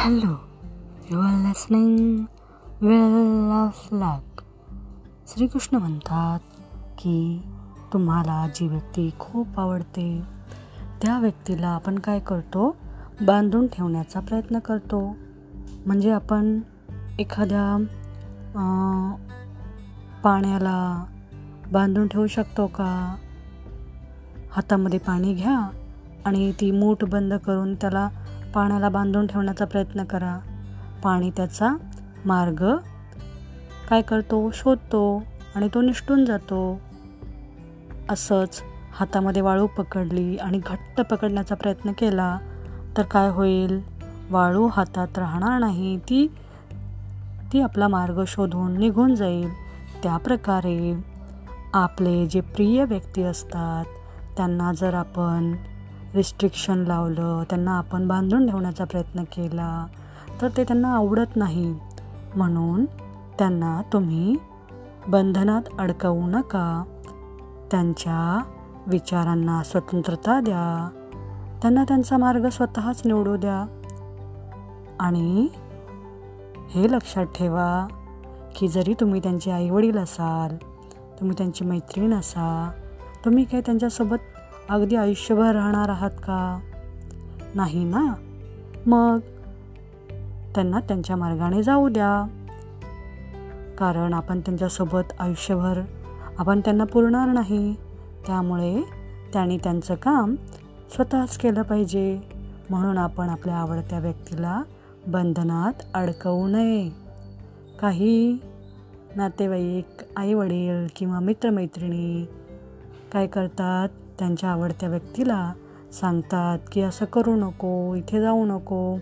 Hello you are listening well of luck Shrikrishna म्हणतात की तुम्हाला जी व्यक्ती खूप आवडते त्या व्यक्तीला आपण काय करतो? बांधून ठेवण्याचा प्रयत्न करतो. म्हणजे आपण एखाद्या पाण्याला बांधून ठेवू शकतो का? हातामध्ये पाणी घ्या आणि ती मूठ बंद करून त्याला पाण्याला बांधून ठेवण्याचा प्रयत्न करा. पाणी त्याचा मार्ग काय करतो? शोधतो आणि तो निष्ठून जातो. असंच हातामध्ये वाळू पकडली आणि घट्ट पकडण्याचा प्रयत्न केला तर काय होईल? वाळू हातात राहणार नाही. ती ती आपला मार्ग शोधून निघून जाईल. त्या प्रकारे आपले जे प्रिय व्यक्ती असतात त्यांना जर आपण रिस्ट्रिक्शन लावलं त्यांना आपण बांधून ठेवण्याचा प्रयत्न केला तर ते त्यांना आवडत नाही. म्हणून त्यांना तुम्ही बंधनात अडकवू नका. त्यांच्या विचारांना स्वतंत्रता द्या. त्यांना त्यांचा मार्ग स्वतःच निवडू द्या. आणि हे लक्षात ठेवा की जरी तुम्ही त्यांचे आईवडील असाल तुम्ही त्यांची मैत्रीण असा तुम्ही काय त्यांच्यासोबत अगदी आयुष्यभर राहणार आहात का? नाही ना? मग? त्यांना त्यांच्या मार्गाने जाऊ द्या. कारण आपण त्यांच्यासोबत आयुष्यभर आपण त्यांना पुरणार नाही. त्यामुळे त्यांनी त्यांचं काम स्वतःच केलं पाहिजे. म्हणून आपण आपल्या आवडत्या व्यक्तीला बंधनात अडकवू नये. काही नातेवाईक आईवडील किंवा मित्रमैत्रिणी काय करतात? त्यांच्या आवडत्या व्यक्तीला सांगतात की असं करू नको इथे जाऊ नको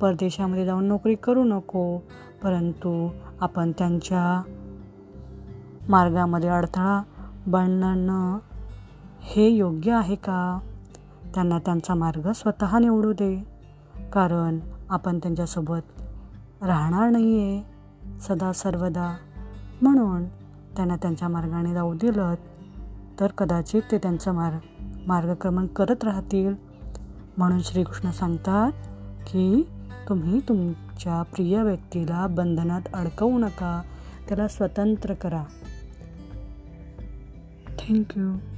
परदेशामध्ये जाऊन नोकरी करू नको परंतु आपण त्यांच्या मार्गामध्ये अडथळा बनणं हे योग्य आहे का? त्यांना त्यांचा मार्ग स्वतः निवडू दे कारण आपण त्यांच्यासोबत राहणार नाही आहे सदा सर्वदा. म्हणून त्यांना त्यांच्या मार्गाने जाऊ दिलं तर कदाचित ते त्यांचं मार्ग मार्गक्रमण करत राहतील. म्हणून श्रीकृष्ण सांगतात की तुम्ही तुमच्या प्रिय व्यक्तीला बंधनात अडकवू नका. त्याला स्वतंत्र करा. थँक्यू